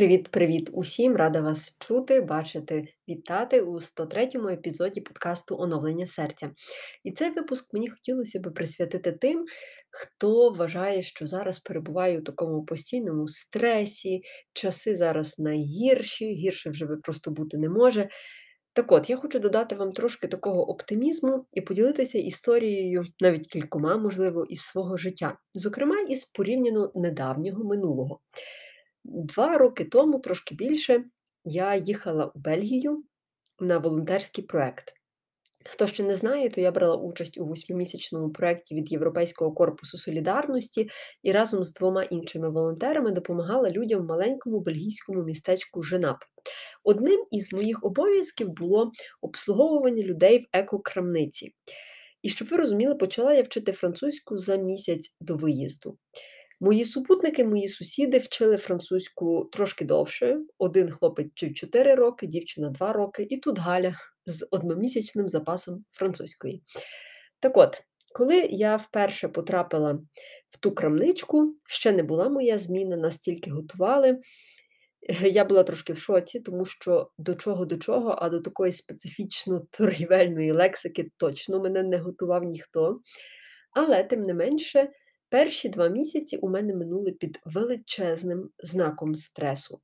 Привіт-привіт усім! Рада вас чути, бачити, вітати у 103-му епізоді подкасту Оновлення серця. І цей випуск мені хотілося б присвятити тим, хто вважає, що зараз перебуває у такому постійному стресі, часи зараз найгірші, гірше вже просто бути не може. Так от, я хочу додати вам трошки такого оптимізму і поділитися історією, навіть кількома, можливо, із свого життя, зокрема, із порівняно недавнього минулого. Два роки тому, трошки більше, я їхала у Бельгію на волонтерський проект. Хто ще не знає, то я брала участь у восьмимісячному проєкті від Європейського корпусу солідарності і разом з двома іншими волонтерами допомагала людям в маленькому бельгійському містечку Женап. Одним із моїх обов'язків було обслуговування людей в екокрамниці. І щоб ви розуміли, почала я вчити французьку за місяць до виїзду. Мої супутники, мої сусіди вчили французьку трошки довше. Один хлопець вчив 4 роки, дівчина 2 роки, і тут Галя з одномісячним запасом французької. Так от, коли я вперше потрапила в ту крамничку, ще не була моя зміна, настільки готували. Я була трошки в шоці, тому що до чого до чого, а до такої специфічно торгівельної лексики точно мене не готував ніхто. Але, тим не менше, Перші два місяці у мене минули під величезним знаком стресу.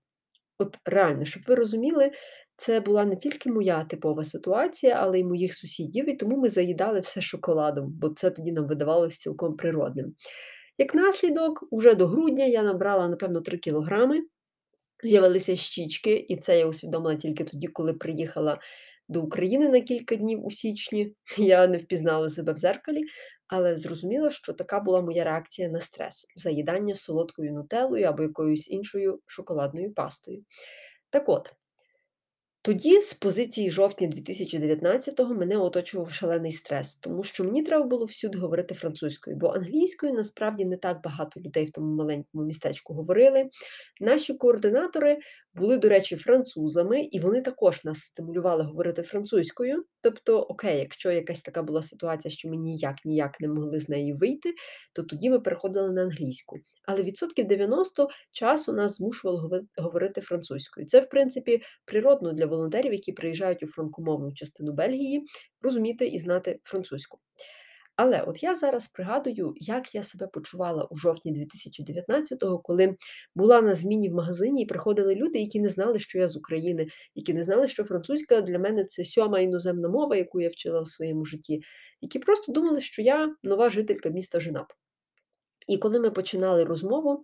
От реально, щоб ви розуміли, це була не тільки моя типова ситуація, але й моїх сусідів, і тому ми заїдали все шоколадом, бо це тоді нам видавалося цілком природним. Як наслідок, уже до грудня я набрала, напевно, 3 кілограми, з'явилися щічки, і це я усвідомила тільки тоді, коли приїхала до України на кілька днів у січні. Я не впізнала себе в зеркалі, але зрозуміло, що така була моя реакція на стрес заїдання солодкою нутеллою або якоюсь іншою шоколадною пастою. Так от, тоді, з позиції жовтня 2019-го, мене оточував шалений стрес, тому що мені треба було всюди говорити французькою, бо англійською насправді не так багато людей в тому маленькому містечку говорили. Наші координатори були, до речі, французами, і вони також нас стимулювали говорити французькою. Тобто, окей, якщо якась така була ситуація, що ми ніяк ніяк не могли з неї вийти, то тоді ми переходили на англійську. Але відсотків 90 часу нас змушували говорити французькою. Це, в принципі, природно для волонтерів, які приїжджають у франкомовну частину Бельгії, розуміти і знати французьку. Але от я зараз пригадую, як я себе почувала у жовтні 2019-го, коли була на зміні в магазині і приходили люди, які не знали, що я з України, які не знали, що французька для мене це сьома іноземна мова, яку я вчила в своєму житті, які просто думали, що я нова жителька міста Женап. І коли ми починали розмову,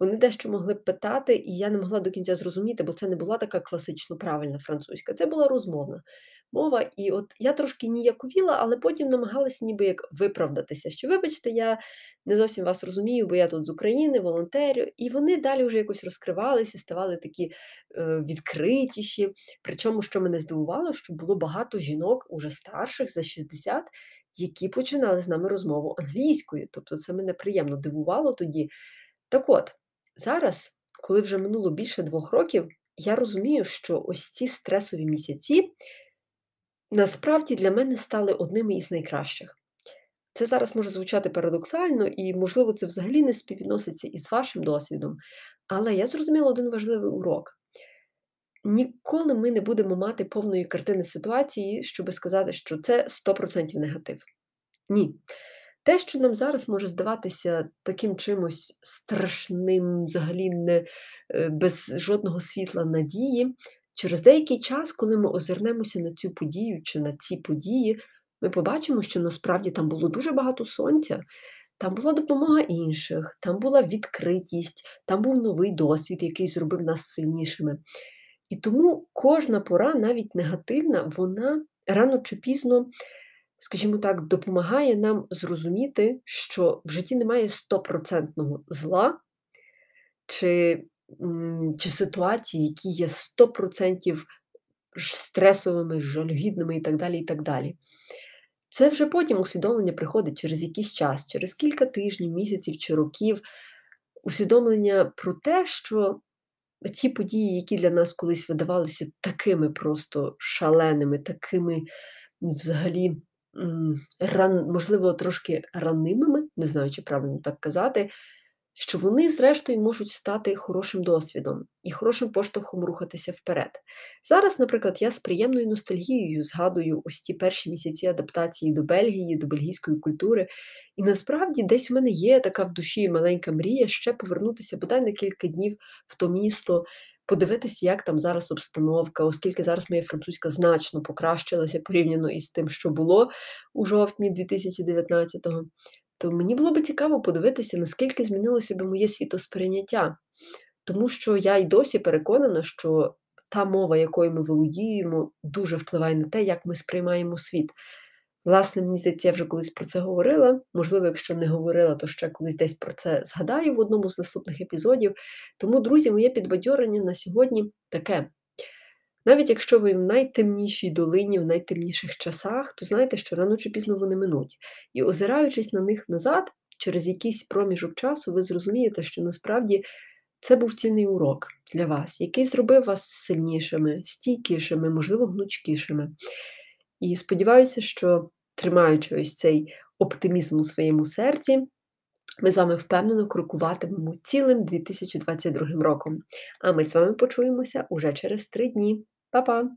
вони дещо могли питати, і я не могла до кінця зрозуміти, бо це не була така класично правильна французька, це була розмовна мова. І от я трошки ніяковіла, але потім намагалася ніби як виправдатися. Що, вибачте, я не зовсім вас розумію, бо я тут з України, волонтерю. І вони далі вже якось розкривалися, ставали такі е, відкритіші. Причому, що мене здивувало, що було багато жінок, уже старших за 60, які починали з нами розмову англійською. Тобто це мене приємно дивувало тоді. Так от. Зараз, коли вже минуло більше двох років, я розумію, що ось ці стресові місяці насправді для мене стали одними із найкращих. Це зараз може звучати парадоксально, і, можливо, це взагалі не співвідноситься із вашим досвідом. Але я зрозуміла один важливий урок. Ніколи ми не будемо мати повної картини ситуації, щоб сказати, що це 100% негатив. Ні. Те, що нам зараз може здаватися таким чимось страшним, взагалі не е, без жодного світла надії, через деякий час, коли ми озирнемося на цю подію чи на ці події, ми побачимо, що насправді там було дуже багато сонця, там була допомога інших, там була відкритість, там був новий досвід, який зробив нас сильнішими. І тому кожна пора, навіть негативна, вона рано чи пізно скажімо так, допомагає нам зрозуміти, що в житті немає стопроцентного зла чи чи ситуації, які є 100% стресовими, жалюгідними і так далі. і так далі. Це вже потім усвідомлення приходить через якийсь час, через кілька тижнів, місяців чи років, усвідомлення про те, що ті події, які для нас колись видавалися такими просто шаленими, такими взагалі ран, можливо, трошки ранимими, не знаю, чи правильно так казати, що вони, зрештою, можуть стати хорошим досвідом і хорошим поштовхом рухатися вперед. Зараз, наприклад, я з приємною ностальгією згадую ось ті перші місяці адаптації до Бельгії, до бельгійської культури. І насправді десь у мене є така в душі маленька мрія ще повернутися бодай на кілька днів в то місто, подивитися, як там зараз обстановка, оскільки зараз моя французька значно покращилася порівняно із тим, що було у жовтні 2019-го. То мені було би цікаво подивитися, наскільки змінилося би моє світосприйняття. Тому що я й досі переконана, що та мова, якою ми володіємо, дуже впливає на те, як ми сприймаємо світ. Власне, мені здається, я вже колись про це говорила. Можливо, якщо не говорила, то ще колись десь про це згадаю в одному з наступних епізодів. Тому, друзі, моє підбадьорення на сьогодні таке. Навіть якщо ви в найтемнішій долині, в найтемніших часах, то знаєте, що рано чи пізно вони минуть. І озираючись на них назад, через якийсь проміжок часу, ви зрозумієте, що насправді це був цінний урок для вас, який зробив вас сильнішими, стійкішими, можливо, гнучкішими. І сподіваюся, що тримаючи ось цей оптимізм у своєму серці, ми з вами впевнено крокуватимемо цілим 2022 роком. А ми з вами почуємося уже через три дні. Па-па!